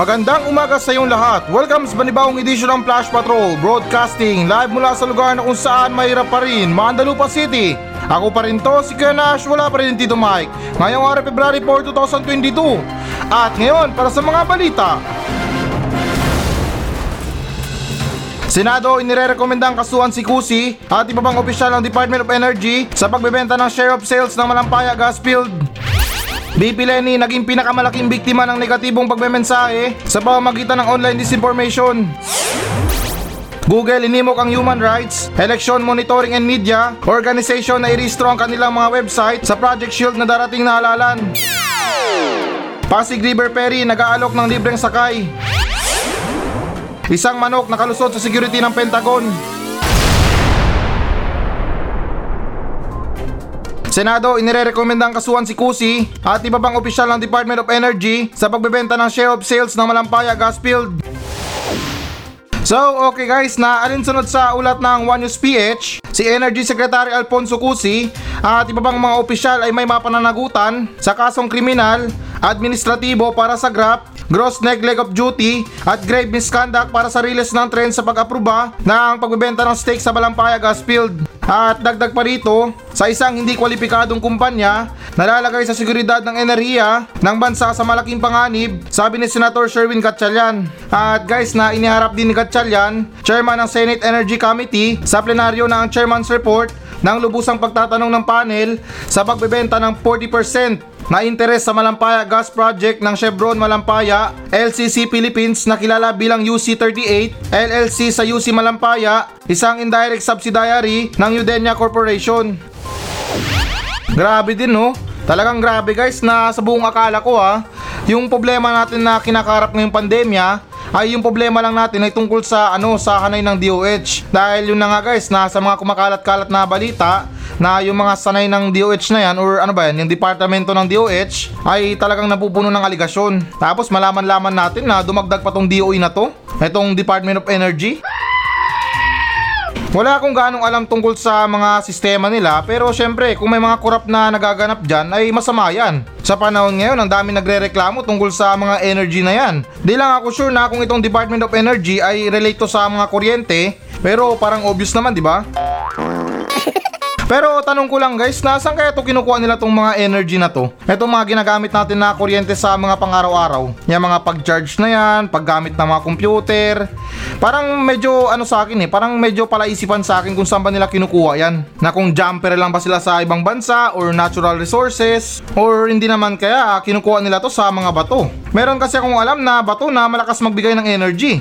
Magandang umaga sa iyong lahat. Welcome sa panibawang edisyon ng Flash Patrol Broadcasting live mula sa lugar na kung saan mahirap pa rin, Mandalupa City. Ako pa rin to, si Kuya Nash, wala pa rin Tito Mike. Ngayong araw February 4, 2022. At ngayon, para sa mga balita. Senado inirekomenda ang kasuhan si Kusi at iba pang opisyal ng Department of Energy sa pagbebenta ng share of sales ng Malampaya Gas Field. BP Lenny naging pinakamalaking biktima ng negatibong pagmemensahe sa pamamagitan ng online disinformation. Google inimok ang Human Rights, Election Monitoring and Media Organization na i-restro ang kanilang mga website sa Project Shield na darating na halalan. Pasig River Ferry nag-aalok ng libreng sakay. Isang manok nakalusot sa security ng Pentagon. Senado, inirekomenda ang kasuhan si Kusi at iba pang opisyal ng Department of Energy sa pagbebenta ng share of sales ng Malampaya Gas Field. So, okay guys, na alinsunod sa ulat ng One News PH, si Energy Secretary Alfonso Cusi at iba pang mga opisyal ay may mapananagutan sa kasong kriminal, administratibo para sa GRAP, gross neglect of duty at grave misconduct para sa release ng trend sa pag-aproba ng pagbebenta ng stake sa Balampaya Gas Field. At dagdag pa rito, sa isang hindi kwalipikadong kumpanya, nalalagay sa seguridad ng enerhiya ng bansa sa malaking panganib, sabi ni Senator Sherwin Gatchalian. At guys, na iniharap din ni Gatchalian, chairman ng Senate Energy Committee, sa plenaryo na ang chairman's report ng lubusang pagtatanong ng panel sa pagbebenta ng 40% na interes sa Malampaya Gas Project ng Chevron Malampaya, LCC Philippines na kilala bilang UC38, LLC sa UC Malampaya, isang indirect subsidiary ng Udenia Corporation. Grabe din no. Talagang grabe guys na sa buong akala ko ha, yung problema natin na kinakarap ngayong pandemya ay yung problema lang natin ay tungkol sa ano sa hanay ng DOH. Dahil yun na nga guys na sa mga kumakalat-kalat na balita na yung mga sanay ng DOH na yan or ano ba yan, yung departamento ng DOH ay talagang napupuno ng aligasyon. Tapos malaman-laman natin na dumagdag pa tong DOE na to, itong Department of Energy. Wala akong ganong alam tungkol sa mga sistema nila pero syempre kung may mga korap na nagaganap dyan ay masama yan. Sa panahon ngayon ang dami nagre-reklamo tungkol sa mga energy na yan. Di lang ako sure na kung itong Department of Energy ay relate to sa mga kuryente pero parang obvious naman di ba? Pero tanong ko lang guys, nasaan kaya ito kinukuha nila tong mga energy na to? Itong mga ginagamit natin na kuryente sa mga pang-araw-araw. Yung mga pag-charge na yan, paggamit ng mga computer. Parang medyo ano sa akin eh, parang medyo palaisipan sa akin kung saan ba nila kinukuha yan. Na kung jumper lang ba sila sa ibang bansa or natural resources or hindi naman kaya kinukuha nila to sa mga bato. Meron kasi akong alam na bato na malakas magbigay ng energy.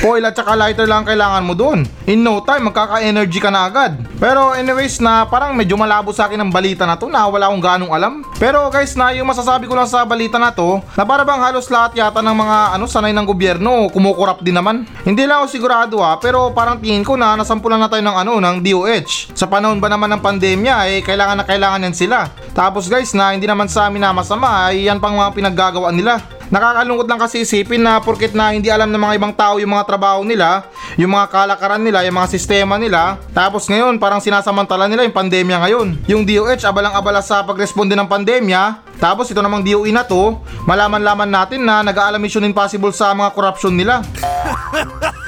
Foil at saka lighter lang kailangan mo dun. In no time, magkaka-energy ka na agad. Pero anyways na parang medyo malabo sa akin ang balita na to na wala akong ganong alam. Pero guys na yung masasabi ko lang sa balita na to na para bang halos lahat yata ng mga ano sanay ng gobyerno kumukurap din naman. Hindi lang ako sigurado ha pero parang tingin ko na nasampulan na tayo ng ano ng DOH. Sa panahon ba naman ng pandemya eh kailangan na kailangan yan sila. Tapos guys na hindi naman sa amin na masama ay yan pang mga pinaggagawa nila. Nakakalungkot lang kasi isipin na porket na hindi alam ng mga ibang tao yung mga trabaho nila, yung mga kalakaran nila, yung mga sistema nila, tapos ngayon parang sinasamantala nila yung pandemya ngayon. Yung DOH abalang-abala sa pagresponde ng pandemya, tapos ito namang DOE na to, malaman-laman natin na nag-aalam mission impossible sa mga corruption nila.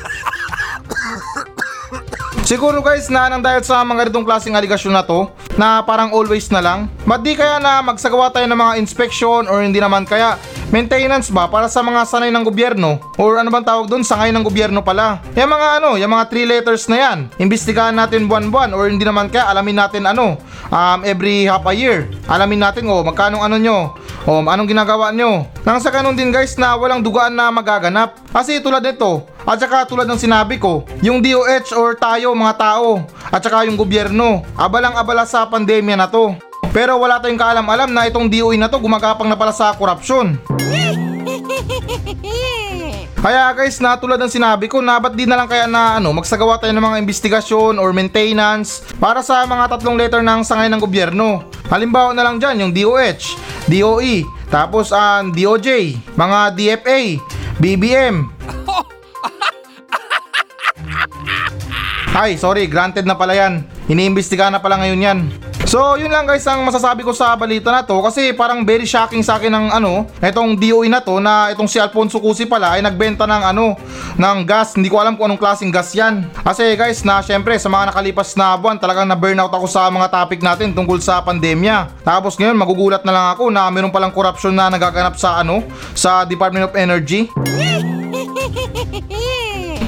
Siguro guys na nang dahil sa mga ganitong klaseng aligasyon na to na parang always na lang Madi kaya na magsagawa tayo ng mga inspection or hindi naman kaya maintenance ba para sa mga sanay ng gobyerno or ano bang tawag doon sangay ng gobyerno pala yung mga ano yung mga 3 letters na yan imbestigahan natin buwan-buwan or hindi naman kaya alamin natin ano um, every half a year alamin natin oh magkano ano nyo o anong ginagawa nyo? Nang sa ganun din guys na walang dugaan na magaganap. Kasi tulad nito, at saka tulad ng sinabi ko, yung DOH or tayo mga tao, at saka yung gobyerno, abalang-abala sa pandemya na to. Pero wala tayong kaalam-alam na itong DOE na to gumagapang na pala sa korupsyon. Kaya guys, na tulad ng sinabi ko na ba't di na lang kaya na ano, magsagawa tayo ng mga investigasyon or maintenance para sa mga tatlong letter ng sangay ng gobyerno. Halimbawa na lang dyan yung DOH, DOE, tapos ang DOJ, mga DFA, BBM. Ay, sorry, granted na pala yan. Iniimbestigahan na pala ngayon yan. So yun lang guys ang masasabi ko sa balita na to kasi parang very shocking sa akin ng ano, itong DOE na to na itong si Alfonso Cusi pala ay nagbenta ng ano, ng gas. Hindi ko alam kung anong klaseng gas yan. Kasi guys na syempre sa mga nakalipas na buwan talagang na burnout ako sa mga topic natin tungkol sa pandemya. Tapos ngayon magugulat na lang ako na meron palang corruption na nagaganap sa ano, sa Department of Energy.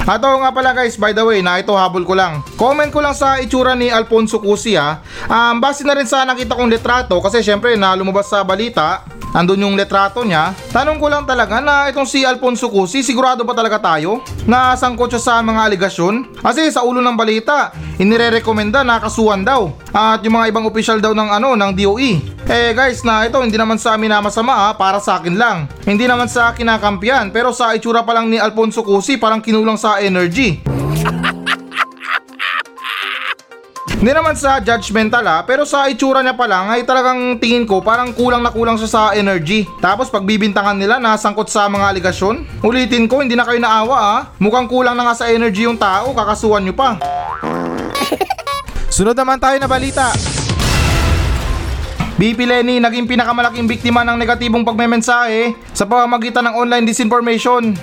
At oo nga pala guys, by the way, na ito habol ko lang. Comment ko lang sa itsura ni Alfonso Cusi ha. Um, base na rin sa nakita kong litrato kasi syempre na lumabas sa balita, andun yung litrato niya. Tanong ko lang talaga na itong si Alfonso Cusi, sigurado ba talaga tayo na sangkot siya sa mga aligasyon? Kasi sa ulo ng balita, inirerekomenda na kasuhan daw. At yung mga ibang opisyal daw ng ano ng DOE. Eh guys na ito hindi naman sa amin na masama ha, para sa akin lang. Hindi naman sa kinakampiyan pero sa itsura pa lang ni Alfonso Cusi parang kinulang sa energy. Hindi naman sa judgmental ha, pero sa itsura niya pa lang ay talagang tingin ko parang kulang na kulang siya sa energy. Tapos pagbibintangan nila na sangkot sa mga aligasyon, ulitin ko hindi na kayo naawa ha. Mukhang kulang na nga sa energy yung tao, kakasuhan nyo pa. Sunod naman tayo na balita. BP Lenny naging pinakamalaking biktima ng negatibong pagmemensahe sa pamamagitan ng online disinformation.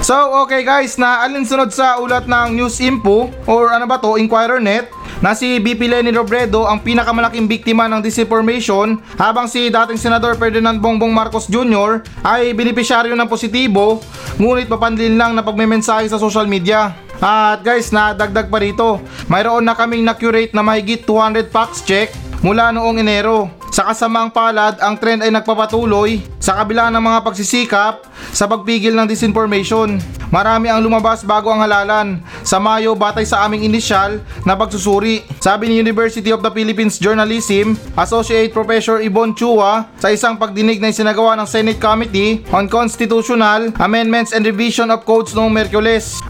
So okay guys, na alinsunod sa ulat ng News Info or ano ba to, Inquirer.net na si BP Lenny Robredo ang pinakamalaking biktima ng disinformation habang si dating Senador Ferdinand Bongbong Marcos Jr. ay benepisyaryo ng positibo ngunit mapanlin lang na pagmemensahe sa social media. At guys, na dagdag pa rito, mayroon na kaming na-curate na mahigit 200 facts check mula noong Enero. Sa kasamaang palad, ang trend ay nagpapatuloy sa kabila ng mga pagsisikap sa pagpigil ng disinformation. Marami ang lumabas bago ang halalan. Sa Mayo, batay sa aming inisyal na pagsusuri. Sabi ni University of the Philippines Journalism, Associate Professor Ibon Chua sa isang pagdinig na isinagawa ng Senate Committee on Constitutional Amendments and Revision of Codes noong Merkules.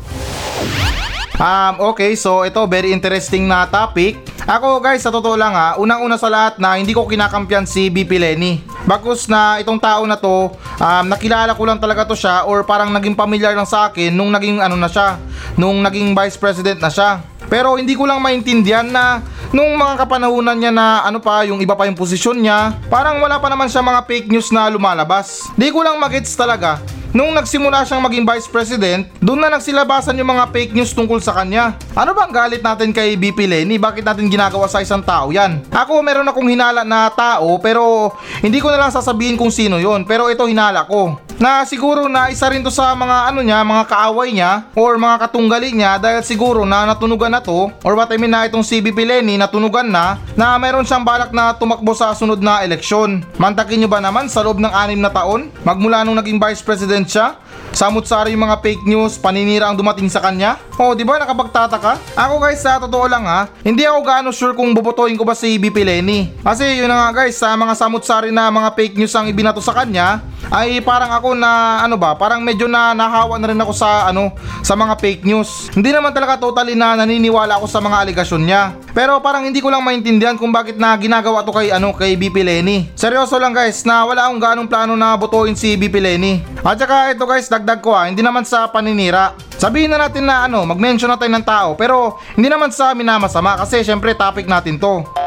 Um, okay, so ito very interesting na topic. Ako guys, sa totoo lang ha, unang-una sa lahat na hindi ko kinakampiyan si BP Lenny. Bagkus na itong tao na to, um, nakilala ko lang talaga to siya or parang naging pamilyar lang sa akin nung naging ano na siya, nung naging vice president na siya. Pero hindi ko lang maintindihan na nung mga kapanahunan niya na ano pa, yung iba pa yung posisyon niya, parang wala pa naman siya mga fake news na lumalabas. Di ko lang magets talaga Nung nagsimula siyang maging vice president, doon na nagsilabasan yung mga fake news tungkol sa kanya. Ano bang galit natin kay BP Lenny? Bakit natin ginagawa sa isang tao yan? Ako meron akong hinala na tao pero hindi ko na sasabihin kung sino yon pero ito hinala ko na siguro na isa rin to sa mga ano niya, mga kaaway niya or mga katunggali niya dahil siguro na natunugan na to or what I mean na itong si BP Lenny natunugan na na meron siyang balak na tumakbo sa sunod na eleksyon. Mantakin nyo ba naman sa loob ng anim na taon magmula nung naging vice president siya Samot-sari yung mga fake news, paninira ang dumating sa kanya. Oh, di ba nakapagtataka? Ako guys, sa totoo lang ha, hindi ako gaano sure kung bubotohin ko ba si BP Lenny. Kasi yun na nga guys, sa mga samot-sari na mga fake news ang ibinato sa kanya, ay parang ako na ano ba, parang medyo na nahawa na rin ako sa ano, sa mga fake news. Hindi naman talaga totally na naniniwala ako sa mga aligasyon niya. Pero parang hindi ko lang maintindihan kung bakit na ginagawa to kay ano, kay BP Lenny. Seryoso lang guys, na wala akong ganong plano na botohin si BP Lenny. At saka ito guys, dagdag ko ha, hindi naman sa paninira. Sabihin na natin na ano, mag-mention na tayo ng tao, pero hindi naman sa amin na masama kasi syempre topic natin to.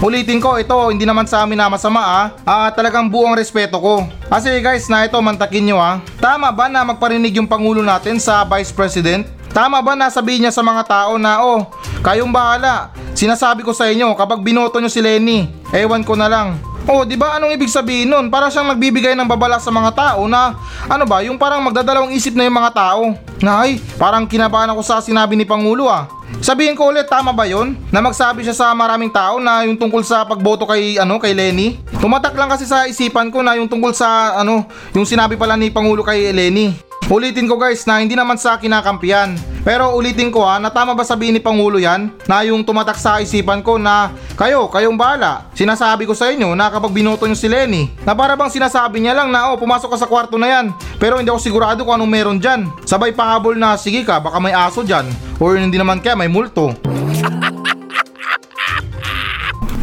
Ulitin ko, ito hindi naman sa amin na masama ah. Ah, talagang buong respeto ko. Kasi guys, na ito mantakin nyo ah. Tama ba na magparinig yung pangulo natin sa Vice President? Tama ba na sabihin niya sa mga tao na oh, kayong bahala. Sinasabi ko sa inyo kapag binoto nyo si Lenny, ewan ko na lang. Oh, di ba anong ibig sabihin nun? Para siyang nagbibigay ng babala sa mga tao na ano ba, yung parang magdadalawang isip na yung mga tao. Na ay, parang kinabahan ako sa sinabi ni Pangulo ah. Sabihin ko ulit, tama ba yon? Na magsabi siya sa maraming tao na yung tungkol sa pagboto kay ano kay Lenny? Tumatak lang kasi sa isipan ko na yung tungkol sa ano, yung sinabi pala ni Pangulo kay Lenny. Ulitin ko guys na hindi naman sa kinakampiyan. Pero ulitin ko ha, na tama ba sabihin ni Pangulo yan? Na yung tumatak sa isipan ko na kayo, kayong bahala. Sinasabi ko sa inyo na kapag binoto nyo si Lenny, na para bang sinasabi niya lang na oh, pumasok ka sa kwarto na yan. Pero hindi ako sigurado kung anong meron dyan. Sabay pahabol na sige ka, baka may aso dyan. Or hindi naman kaya may multo.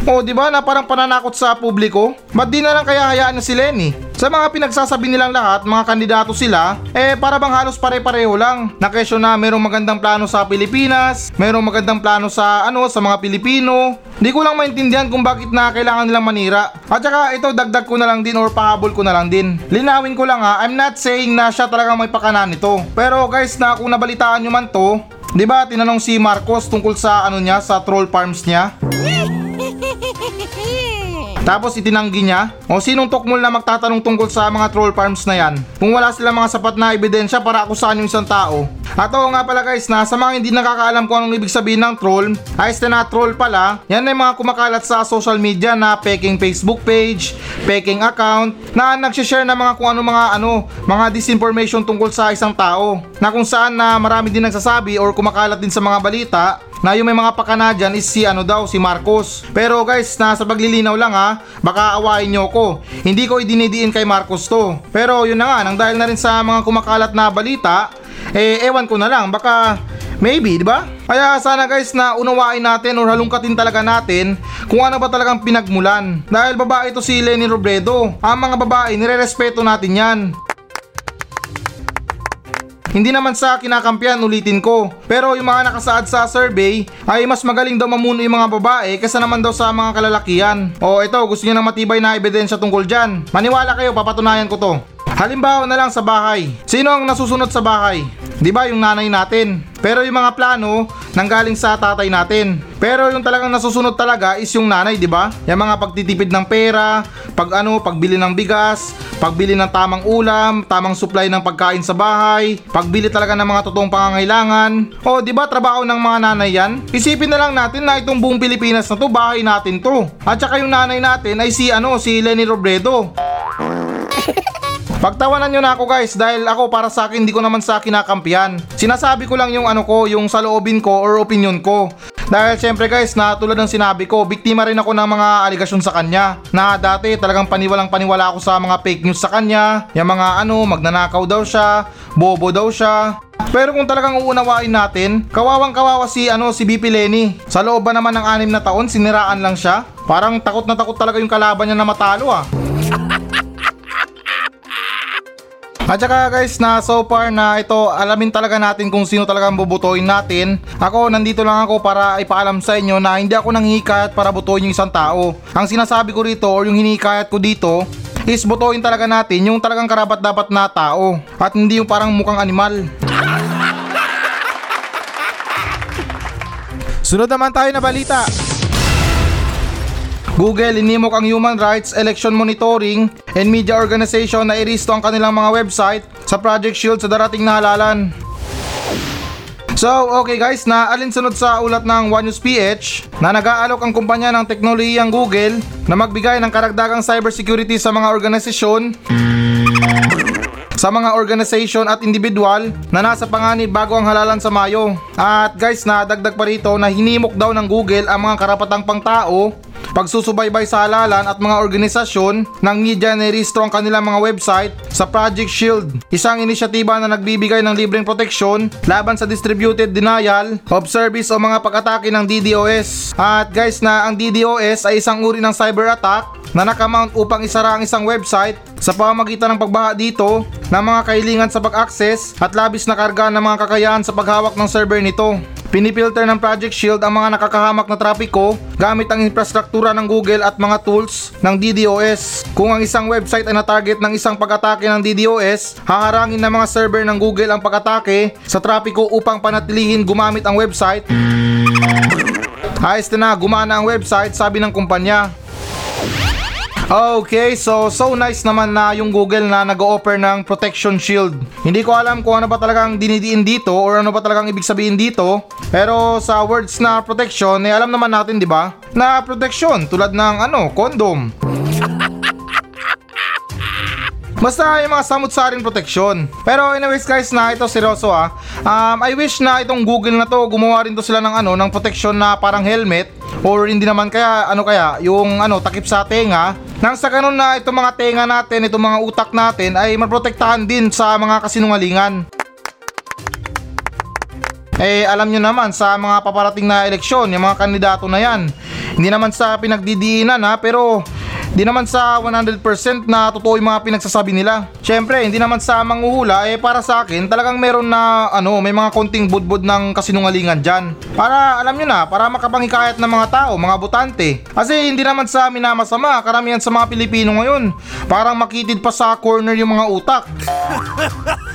O di ba na parang pananakot sa publiko? Ba't di na lang kaya hayaan na si Lenny? Sa mga pinagsasabi nilang lahat, mga kandidato sila, eh para bang halos pare-pareho lang. Na kesyo na merong magandang plano sa Pilipinas, merong magandang plano sa ano sa mga Pilipino. Di ko lang maintindihan kung bakit na kailangan nilang manira. At saka ito dagdag ko na lang din or pahabol ko na lang din. Linawin ko lang ha, I'm not saying na siya talagang may pakanan nito. Pero guys na kung nabalitaan nyo man to, Di ba tinanong si Marcos tungkol sa ano niya sa troll farms niya? Tapos itinanggi niya, o sinong tokmol na magtatanong tungkol sa mga troll farms na yan? Kung wala silang mga sapat na ebidensya para akusahan yung isang tao. At oo nga pala guys, na sa mga hindi nakakaalam kung anong ibig sabihin ng troll, na na troll pala, yan ay mga kumakalat sa social media na peking Facebook page, peking account, na nagsishare ng mga kung ano mga ano, mga disinformation tungkol sa isang tao. Na kung saan na marami din nagsasabi or kumakalat din sa mga balita na yung may mga pakana dyan is si ano daw, si Marcos. Pero guys, nasa paglilinaw lang ha, baka awain nyo ko. Hindi ko idinidiin kay Marcos to. Pero yun na nga, nang dahil na rin sa mga kumakalat na balita, eh ewan ko na lang, baka maybe, di ba? Kaya sana guys na unawain natin or halungkatin talaga natin kung ano ba talagang pinagmulan. Dahil babae ito si Lenny Robredo. Ang mga babae, nire-respeto natin yan. Hindi naman sa kinakampiyan ulitin ko. Pero yung mga nakasaad sa survey ay mas magaling daw mamuno yung mga babae kaysa naman daw sa mga kalalakihan. O ito, gusto niyo ng matibay na ebidensya tungkol dyan. Maniwala kayo, papatunayan ko to. Halimbawa na lang sa bahay. Sino ang nasusunod sa bahay? 'Di ba yung nanay natin? Pero yung mga plano nanggaling sa tatay natin. Pero yung talagang nasusunod talaga is yung nanay, 'di ba? Yung mga pagtitipid ng pera, pag ano, pagbili ng bigas, pagbili ng tamang ulam, tamang supply ng pagkain sa bahay, pagbili talaga ng mga totoong pangangailangan. O, 'di ba trabaho ng mga nanay 'yan? Isipin na lang natin na itong buong Pilipinas na to, bahay natin to. At saka yung nanay natin ay si ano, si Lenny Robredo. Pagtawanan nyo na ako guys dahil ako para sa akin hindi ko naman sa kinakampihan. Sinasabi ko lang yung ano ko, yung saloobin ko or opinion ko. Dahil syempre guys na tulad ng sinabi ko, biktima rin ako ng mga aligasyon sa kanya. Na dati talagang paniwalang paniwala ako sa mga fake news sa kanya. Yung mga ano, magnanakaw daw siya, bobo daw siya. Pero kung talagang uunawain natin, kawawang kawawa si ano si BP Lenny. Sa loob ba naman ng anim na taon, siniraan lang siya? Parang takot na takot talaga yung kalaban niya na matalo ah. At saka guys na so far na ito alamin talaga natin kung sino talagang bubutuin natin. Ako nandito lang ako para ipaalam sa inyo na hindi ako nanghihikayat para butuin yung isang tao. Ang sinasabi ko rito or yung hinikayat ko dito is butuin talaga natin yung talagang karapat dapat na tao at hindi yung parang mukhang animal. Sunod naman tayo na balita. Google inimok ang Human Rights, Election Monitoring, and Media Organization na iristo ang kanilang mga website sa Project Shield sa darating na halalan. So, okay guys, na alinsunod sa ulat ng One News PH na nag-aalok ang kumpanya ng teknolohiyang Google na magbigay ng karagdagang cybersecurity sa mga organisasyon sa mga organisasyon at individual na nasa panganib bago ang halalan sa Mayo. At guys, na dagdag pa rito na hinimok daw ng Google ang mga karapatang pangtao pagsusubaybay sa halalan at mga organisasyon ng media na rehistro ang kanilang mga website sa Project Shield. Isang inisyatiba na nagbibigay ng libreng proteksyon laban sa distributed denial of service o mga pag-atake ng DDoS. At guys na ang DDoS ay isang uri ng cyber attack na nakamount upang isara ang isang website sa pamamagitan ng pagbaha dito ng mga kahilingan sa pag-access at labis na karga ng mga kakayahan sa paghawak ng server nito. Pinipilter ng Project Shield ang mga nakakahamak na trapiko gamit ang infrastruktura ng Google at mga tools ng DDoS. Kung ang isang website ay na-target ng isang pag-atake ng DDoS, haharangin ng mga server ng Google ang pag-atake sa trapiko upang panatilihin gumamit ang website. Ayos na na, gumana ang website, sabi ng kumpanya. Okay, so so nice naman na yung Google na nag-offer ng protection shield. Hindi ko alam kung ano ba talagang dinidiin dito or ano ba talagang ibig sabihin dito. Pero sa words na protection, eh alam naman natin 'di ba? Na protection tulad ng ano, condom. Basta yung mga samut-saring proteksyon. Pero anyways guys na ito seryoso ah. Um, I wish na itong Google na to gumawa rin to sila ng ano ng proteksyon na parang helmet or hindi naman kaya ano kaya yung ano takip sa tenga nang sa ganun na itong mga tenga natin, itong mga utak natin ay maprotektahan din sa mga kasinungalingan. Eh alam nyo naman sa mga paparating na eleksyon, yung mga kandidato na yan, Hindi naman sa pinagdidiinan ha, pero Di naman sa 100% na totoo yung mga pinagsasabi nila. Syempre, hindi naman sa manghuhula, eh para sa akin, talagang meron na, ano, may mga konting budbud ng kasinungalingan dyan. Para, alam nyo na, para makapanghikayat ng mga tao, mga butante. Kasi hindi naman sa amin na masama, karamihan sa mga Pilipino ngayon. Parang makitid pa sa corner yung mga utak.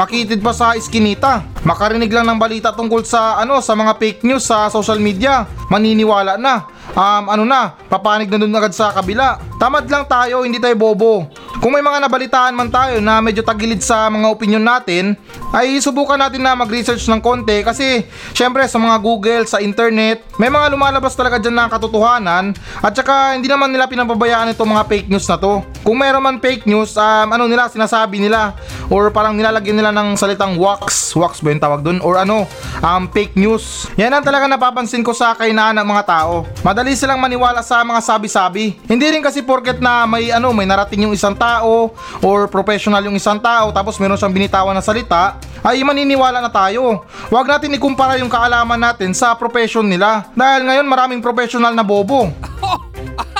Makitid pa sa iskinita. Makarinig lang ng balita tungkol sa ano sa mga fake news sa social media. Maniniwala na. Um, ano na, papanig na dun agad sa kabila. Tamad lang tayo, hindi tayo bobo. Kung may mga nabalitaan man tayo na medyo tagilid sa mga opinion natin, ay subukan natin na mag-research ng konti kasi syempre sa mga Google, sa internet, may mga lumalabas talaga dyan na katotohanan at saka hindi naman nila pinababayaan itong mga fake news na to. Kung meron man fake news, um, ano nila, sinasabi nila or parang nilalagyan nila ng salitang wax, wax ba yung tawag dun? Or ano, um, fake news. Yan ang talaga napapansin ko sa kainaan ng mga tao. Madali silang maniwala sa mga sabi-sabi. Hindi rin kasi porket na may ano, may narating yung isang tao or professional yung isang tao tapos meron siyang binitawan na salita, ay maniniwala na tayo. Huwag natin ikumpara yung kaalaman natin sa profession nila. Dahil ngayon maraming professional na bobo.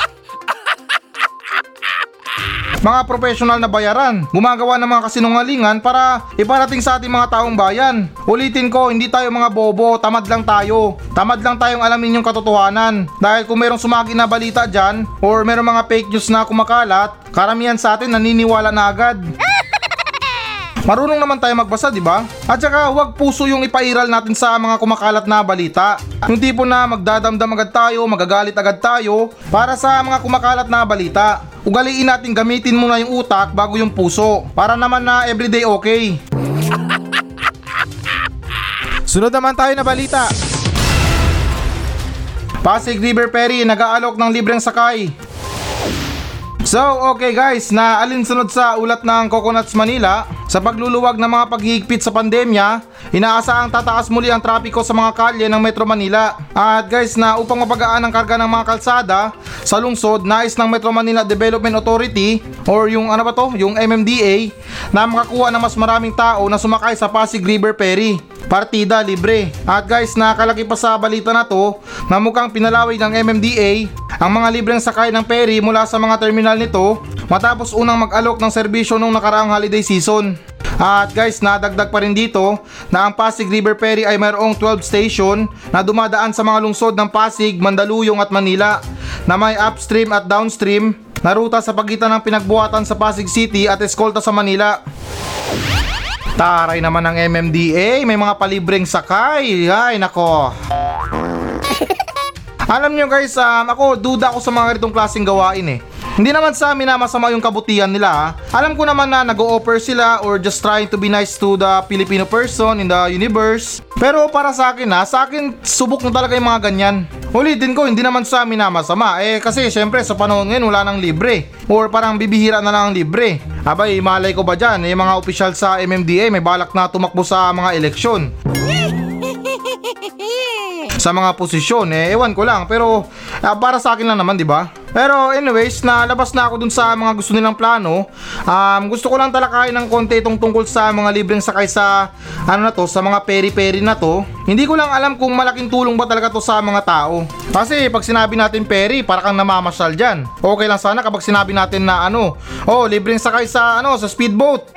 mga professional na bayaran, gumagawa ng mga kasinungalingan para iparating sa ating mga taong bayan. Ulitin ko, hindi tayo mga bobo, tamad lang tayo. Tamad lang tayong alamin yung katotohanan. Dahil kung merong sumagi na balita dyan, or merong mga fake news na kumakalat, karamihan sa atin naniniwala na agad. Marunong naman tayo magbasa, di ba? At saka huwag puso yung ipairal natin sa mga kumakalat na balita. Yung tipo na magdadamdam agad tayo, magagalit agad tayo para sa mga kumakalat na balita. Ugaliin natin gamitin muna yung utak bago yung puso para naman na everyday okay. Sunod naman tayo na balita. Pasig River Ferry nag-aalok ng libreng sakay. So, okay guys, na alinsunod sa ulat ng Coconuts Manila, sa pagluluwag ng mga paghihigpit sa pandemya, inaasahang tataas muli ang trapiko sa mga kalye ng Metro Manila. At guys, na upang mapagaan ang karga ng mga kalsada sa lungsod, nais ng Metro Manila Development Authority or yung ano ba to, yung MMDA, na makakuha ng mas maraming tao na sumakay sa Pasig River Ferry partida libre. At guys, nakalaki pa sa balita na to na mukhang pinalaway ng MMDA ang mga libreng sakay ng ferry mula sa mga terminal nito matapos unang mag-alok ng serbisyo nung nakaraang holiday season. At guys, nadagdag pa rin dito na ang Pasig River Ferry ay mayroong 12 station na dumadaan sa mga lungsod ng Pasig, Mandaluyong at Manila na may upstream at downstream na ruta sa pagitan ng pinagbuhatan sa Pasig City at eskolta sa Manila. Taray naman ng MMDA, may mga palibreng sakay. Ay, nako. Alam nyo guys, um, ako duda ako sa mga ganitong klaseng gawain eh. Hindi naman sa amin na masama yung kabutihan nila ha. Alam ko naman na nag-o-offer sila or just trying to be nice to the Filipino person in the universe. Pero para sa akin ha, sa akin subok na talaga yung mga ganyan. Ulitin ko, hindi naman sa amin na masama. Eh kasi syempre sa panahon ngayon wala nang libre. Or parang bibihira na lang ang libre. Abay, malay ko ba dyan, eh mga opisyal sa MMDA may balak na tumakbo sa mga eleksyon sa mga posisyon eh ewan ko lang pero uh, para sa akin lang naman di ba pero anyways nalabas na ako dun sa mga gusto nilang plano. Um, gusto ko lang talakayin ng konti itong tungkol sa mga libreng sakay sa ano na to sa mga peri-peri na to. Hindi ko lang alam kung malaking tulong ba talaga to sa mga tao. Kasi pag sinabi natin peri para kang namamasyal dyan. Okay lang sana kapag sinabi natin na ano oh libreng sakay sa ano sa speedboat.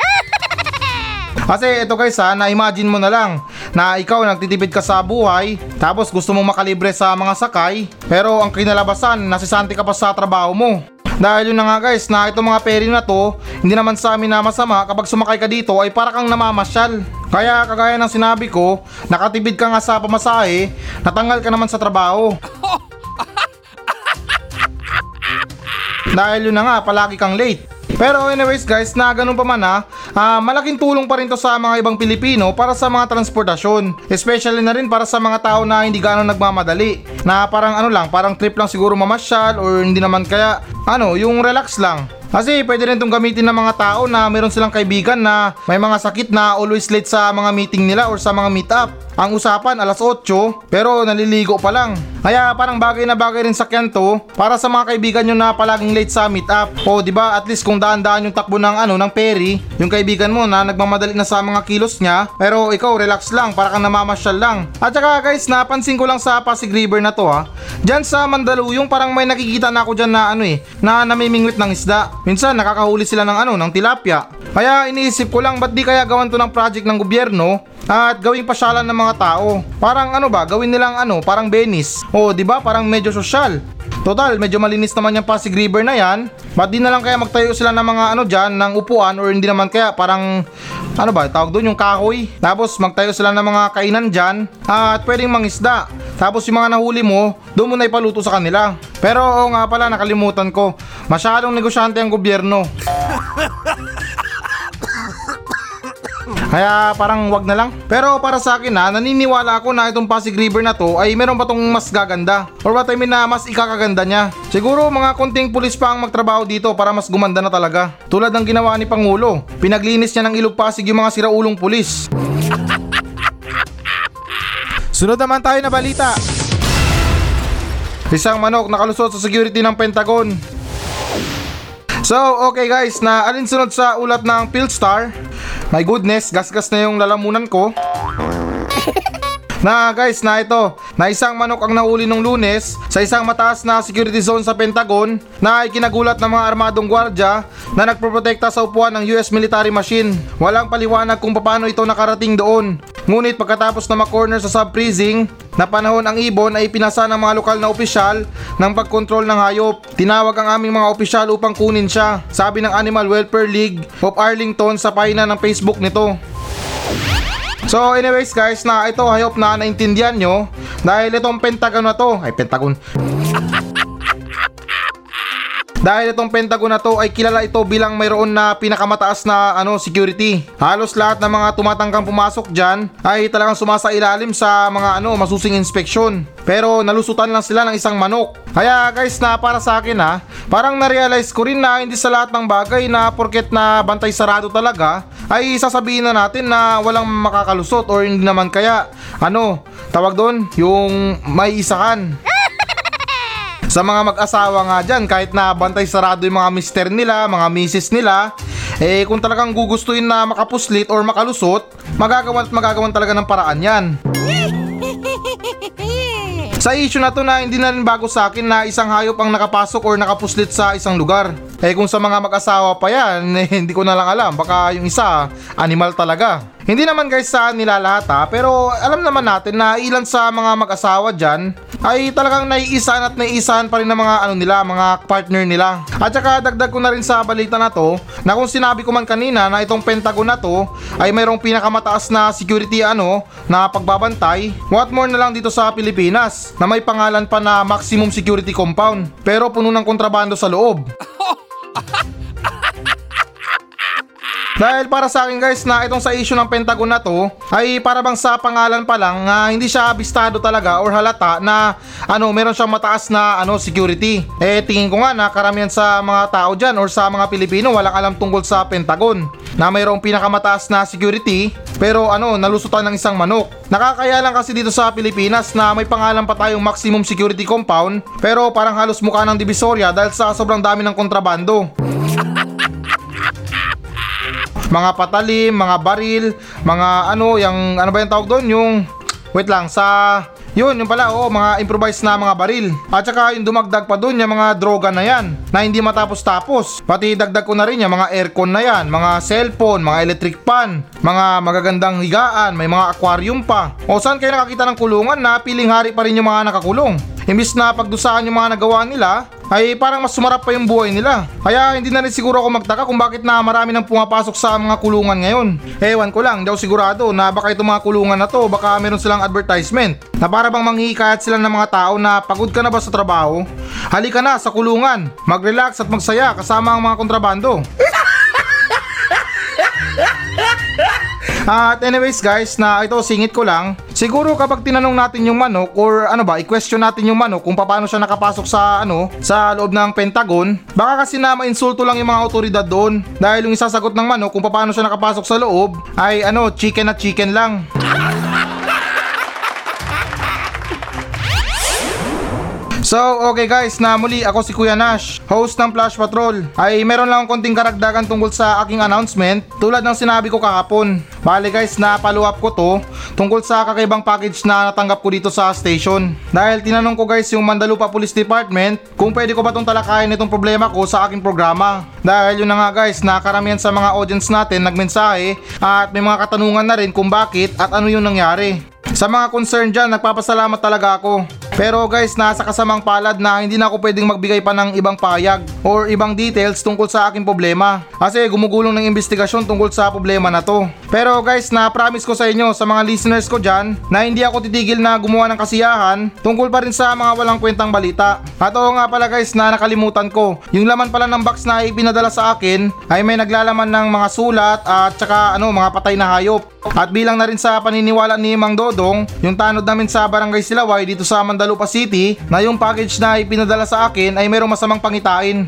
Kasi ito guys ha, na-imagine mo na lang na ikaw nagtitipid ka sa buhay tapos gusto mong makalibre sa mga sakay pero ang kinalabasan nasisante ka pa sa trabaho mo. Dahil yun na nga guys na itong mga peri na to hindi naman sa amin na masama kapag sumakay ka dito ay para kang namamasyal. Kaya kagaya ng sinabi ko, nakatipid ka nga sa pamasahe, natanggal ka naman sa trabaho. Dahil yun na nga, palagi kang late. Pero anyways guys, na ganun pa man ha, uh, malaking tulong pa rin to sa mga ibang Pilipino para sa mga transportasyon. Especially na rin para sa mga tao na hindi gano'ng nagmamadali. Na parang ano lang, parang trip lang siguro mamasyal or hindi naman kaya, ano, yung relax lang. Kasi pwede rin itong gamitin ng mga tao na meron silang kaibigan na may mga sakit na always late sa mga meeting nila or sa mga meetup. Ang usapan alas 8 pero naliligo pa lang. Kaya parang bagay na bagay rin sa to para sa mga kaibigan nyo na palaging late sa meet up. O di ba at least kung daan-daan yung takbo ng ano ng Perry, yung kaibigan mo na nagmamadali na sa mga kilos niya, pero ikaw relax lang para kang namamasyal lang. At saka guys, napansin ko lang sa Pasig River na to ha. Diyan sa Mandaluyong parang may nakikita na ako diyan na ano eh, na namimingwit ng isda. Minsan nakakahuli sila ng ano, ng tilapia. Kaya iniisip ko lang ba't di kaya gawan to ng project ng gobyerno at gawing pasyalan ng mga tao. Parang ano ba, gawin nilang ano, parang Venice. O, di ba? Parang medyo sosyal. Total, medyo malinis naman yung Pasig River na yan. Ba't di na lang kaya magtayo sila ng mga ano dyan, ng upuan or hindi naman kaya parang ano ba, tawag doon yung kahoy. Tapos magtayo sila ng mga kainan dyan at pwedeng mangisda. Tapos yung mga nahuli mo, doon mo na ipaluto sa kanila. Pero oo nga pala, nakalimutan ko. Masyadong negosyante ang gobyerno. Kaya parang wag na lang. Pero para sa akin na, naniniwala ako na itong Pasig River na to ay meron pa tong mas gaganda. Or what I mean na mas ikakaganda niya. Siguro mga konting pulis pa ang magtrabaho dito para mas gumanda na talaga. Tulad ng ginawa ni Pangulo. Pinaglinis niya ng ilog Pasig yung mga siraulong pulis. Sunod naman tayo na balita. Isang manok nakalusot sa security ng Pentagon. So, okay guys, na alinsunod sa ulat ng Philstar. My goodness, gasgas na yung lalamunan ko. Na guys, na ito, na isang manok ang nahuli nung lunes sa isang mataas na security zone sa Pentagon na ay kinagulat ng mga armadong gwardya na nagproprotekta sa upuan ng US military machine. Walang paliwanag kung paano ito nakarating doon. Ngunit pagkatapos na makorner sa sub-freezing, na panahon ang ibon ay pinasa ng mga lokal na opisyal ng pagkontrol ng hayop. Tinawag ang aming mga opisyal upang kunin siya, sabi ng Animal Welfare League of Arlington sa pahina ng Facebook nito. So anyways guys, na ito hayop na naintindihan nyo dahil itong Pentagon na to, ay Pentagon, dahil itong Pentagon na to ay kilala ito bilang mayroon na pinakamataas na ano security. Halos lahat ng mga tumatangkang pumasok diyan ay talagang sumasa ilalim sa mga ano masusing inspeksyon. Pero nalusutan lang sila ng isang manok. Kaya guys na para sa akin ha, parang na-realize ko rin na hindi sa lahat ng bagay na porket na bantay sarado talaga ay sasabihin na natin na walang makakalusot or hindi naman kaya ano, tawag doon, yung may isakan. Sa mga mag-asawa nga dyan, kahit na bantay sarado yung mga mister nila, mga misis nila, eh kung talagang gugustuhin na makapuslit or makalusot, magagawan at magagawan talaga ng paraan yan. Sa issue na to na hindi na rin bago sa akin na isang hayop ang nakapasok or nakapuslit sa isang lugar. Eh kung sa mga mag-asawa pa yan, eh, hindi ko na lang alam. Baka yung isa, animal talaga. Hindi naman guys sa nila lahat ha, pero alam naman natin na ilan sa mga mag-asawa dyan ay talagang naiisahan at naiisahan pa rin ng mga ano nila, mga partner nila. At saka dagdag ko na rin sa balita na to, na kung sinabi ko man kanina na itong Pentagon na to ay mayroong pinakamataas na security ano, na pagbabantay, what more na lang dito sa Pilipinas na may pangalan pa na maximum security compound pero puno ng kontrabando sa loob. Dahil para sa akin guys na itong sa issue ng Pentagon na to ay para bang sa pangalan pa lang uh, hindi siya abistado talaga or halata na ano meron siyang mataas na ano security. Eh tingin ko nga na karamihan sa mga tao dyan or sa mga Pilipino walang alam tungkol sa Pentagon na mayroong pinakamataas na security pero ano nalusutan ng isang manok. Nakakaya lang kasi dito sa Pilipinas na may pangalan pa tayong maximum security compound pero parang halos mukha ng divisoria dahil sa sobrang dami ng kontrabando mga patalim, mga baril, mga ano, yung ano ba yung tawag doon? Yung wait lang sa yun, yung pala, oo, mga improvised na mga baril. At saka yung dumagdag pa doon, yung mga droga na yan, na hindi matapos-tapos. Pati dagdag ko na rin yung mga aircon na yan, mga cellphone, mga electric pan, mga magagandang higaan, may mga aquarium pa. O saan kayo nakakita ng kulungan na piling hari pa rin yung mga nakakulong? Imbis na pagdusaan yung mga nagawa nila, ay parang mas sumarap pa yung buhay nila. Kaya hindi na rin siguro ako magtaka kung bakit na marami nang pumapasok sa mga kulungan ngayon. Ewan ko lang, daw sigurado na baka itong mga kulungan na to, baka meron silang advertisement na para bang manghihikayat sila ng mga tao na pagod ka na ba sa trabaho? Halika na sa kulungan, mag-relax at magsaya kasama ang mga kontrabando. At anyways guys, na ito singit ko lang. Siguro kapag tinanong natin yung manok or ano ba, i-question natin yung manok kung paano siya nakapasok sa ano, sa loob ng Pentagon, baka kasi na mainsulto lang yung mga otoridad doon dahil yung isasagot ng manok kung paano siya nakapasok sa loob ay ano, chicken at chicken lang. So, okay guys, na muli ako si Kuya Nash, host ng Flash Patrol. Ay meron lang akong konting karagdagan tungkol sa aking announcement tulad ng sinabi ko kahapon. Bale guys, na follow up ko to tungkol sa kakaibang package na natanggap ko dito sa station. Dahil tinanong ko guys yung Mandalupa Police Department kung pwede ko ba itong talakayin itong problema ko sa aking programa. Dahil yun na nga guys, na karamihan sa mga audience natin nagmensahe at may mga katanungan na rin kung bakit at ano yung nangyari. Sa mga concern dyan, nagpapasalamat talaga ako. Pero guys, nasa kasamang palad na hindi na ako pwedeng magbigay pa ng ibang payag or ibang details tungkol sa aking problema. Kasi gumugulong ng investigasyon tungkol sa problema na to. Pero guys, na-promise ko sa inyo, sa mga listeners ko dyan, na hindi ako titigil na gumawa ng kasiyahan tungkol pa rin sa mga walang kwentang balita. At oo nga pala guys, na nakalimutan ko. Yung laman pala ng box na ipinadala sa akin ay may naglalaman ng mga sulat at saka ano, mga patay na hayop. At bilang na rin sa paniniwala ni Mang Dodong, yung tanod namin sa Barangay Silaway dito sa Mandalupa City na yung package na ipinadala sa akin ay merong masamang pangitain.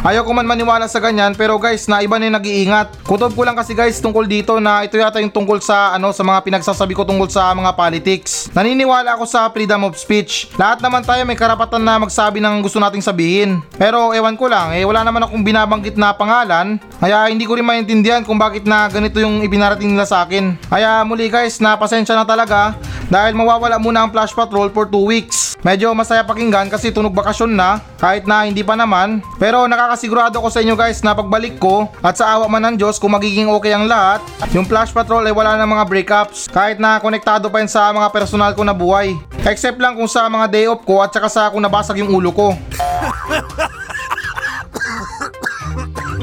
Ayaw ko man maniwala sa ganyan pero guys na iba na yung nag-iingat. Kutob ko lang kasi guys tungkol dito na ito yata yung tungkol sa ano sa mga pinagsasabi ko tungkol sa mga politics. Naniniwala ako sa freedom of speech. Lahat naman tayo may karapatan na magsabi ng gusto nating sabihin. Pero ewan ko lang eh wala naman akong binabanggit na pangalan. Kaya hindi ko rin maintindihan kung bakit na ganito yung ibinarating nila sa akin. Kaya muli guys na pasensya na talaga dahil mawawala muna ang Flash Patrol for 2 weeks. Medyo masaya pakinggan kasi tunog bakasyon na kahit na hindi pa naman. Pero nakakasigurado ko sa inyo guys na pagbalik ko at sa awa man ng Diyos kung magiging okay ang lahat, yung Flash Patrol ay wala ng mga breakups kahit na konektado pa yun sa mga personal ko na buhay. Except lang kung sa mga day off ko at saka sa kung nabasag yung ulo ko.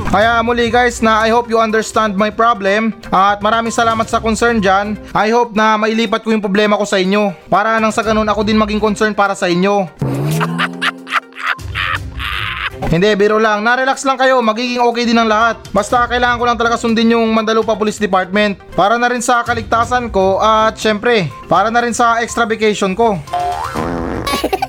Kaya muli guys na I hope you understand my problem at maraming salamat sa concern dyan. I hope na mailipat ko yung problema ko sa inyo para nang sa ganun ako din maging concern para sa inyo. Hindi, biro lang. Na-relax lang kayo. Magiging okay din ang lahat. Basta kailangan ko lang talaga sundin yung Mandalupa Police Department. Para na rin sa kaligtasan ko at syempre, para na rin sa extra vacation ko.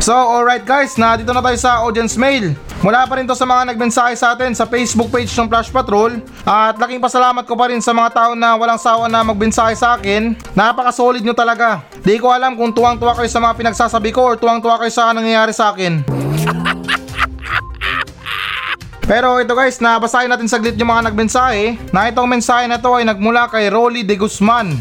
So, alright guys, na dito na tayo sa audience mail. Mula pa rin to sa mga nagmensahe sa atin sa Facebook page ng Flash Patrol at laking pasalamat ko pa rin sa mga tao na walang sawa na magmensahe sa akin. Napaka-solid nyo talaga. Di ko alam kung tuwang-tuwa kayo sa mga pinagsasabi ko or tuwang-tuwa kayo sa nangyayari sa akin. Pero ito guys, nabasahin natin saglit yung mga nagmensahe na itong mensahe na to ay nagmula kay Rolly de Guzman.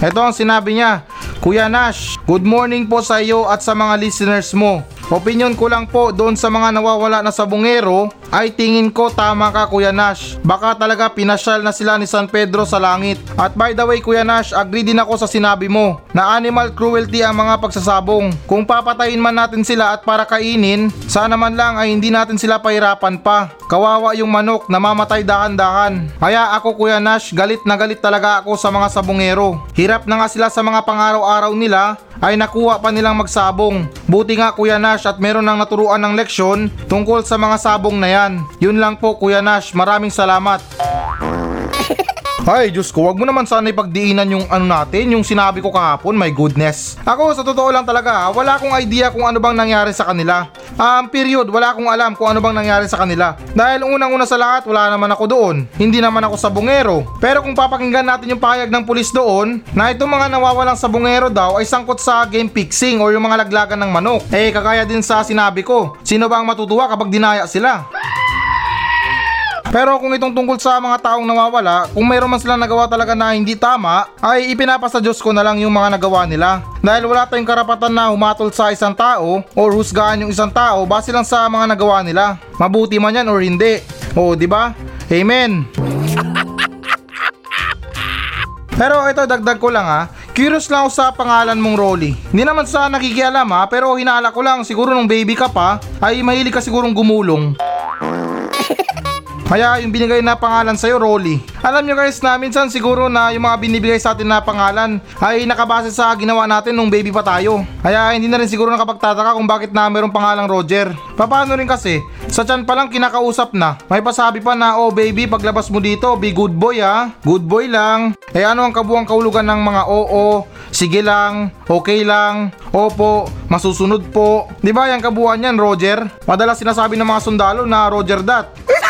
Ito ang sinabi niya, Kuya Nash, good morning po sa iyo at sa mga listeners mo. Opinion ko lang po doon sa mga nawawala na sabungero ay tingin ko tama ka Kuya Nash. Baka talaga pinasyal na sila ni San Pedro sa langit. At by the way Kuya Nash, agree din ako sa sinabi mo na animal cruelty ang mga pagsasabong. Kung papatayin man natin sila at para kainin, sana man lang ay hindi natin sila pahirapan pa. Kawawa yung manok, namamatay dahan-dahan. Kaya ako Kuya Nash, galit na galit talaga ako sa mga sabungero. Hirap na nga sila sa mga pangaraw-araw nila ay nakuha pa nilang magsabong. Buti nga Kuya Nash at meron nang naturuan ng leksyon tungkol sa mga sabong na yan. Yun lang po Kuya Nash, maraming salamat. Ay, Diyos ko, wag mo naman sana ipagdiinan yung ano natin, yung sinabi ko kahapon, my goodness. Ako, sa totoo lang talaga, wala akong idea kung ano bang nangyari sa kanila. Um, period, wala akong alam kung ano bang nangyari sa kanila. Dahil unang-una sa lahat, wala naman ako doon. Hindi naman ako sabungero. Pero kung papakinggan natin yung pahayag ng pulis doon, na itong mga nawawalang sabungero daw ay sangkot sa game fixing or yung mga laglagan ng manok. Eh, kagaya din sa sinabi ko, sino ba ang matutuwa kapag dinaya sila? Pero kung itong tungkol sa mga taong nawawala, kung mayroon man silang nagawa talaga na hindi tama, ay ipinapasa Diyos ko na lang yung mga nagawa nila. Dahil wala tayong karapatan na humatol sa isang tao o husgahan yung isang tao base lang sa mga nagawa nila. Mabuti man yan or hindi. O, di ba? Amen. Pero ito dagdag ko lang ha. Curious lang ako sa pangalan mong Rolly. Hindi naman sa nakikialam ha, pero hinala ko lang siguro nung baby ka pa ay mahilig ka sigurong gumulong. Kaya yung binigay na pangalan sa'yo, Rolly. Alam nyo guys na minsan siguro na yung mga binibigay sa atin na pangalan ay nakabase sa ginawa natin nung baby pa tayo. Kaya hindi na rin siguro nakapagtataka kung bakit na mayroong pangalang Roger. Paano rin kasi, sa tiyan pa lang kinakausap na. May pasabi pa na, oh baby, paglabas mo dito, be good boy ha. Good boy lang. Eh ano ang kabuang kaulugan ng mga oo, sige lang, okay lang, opo, masusunod po. Di ba yung kabuuan yan, Roger? Madalas sinasabi ng mga sundalo na Roger that.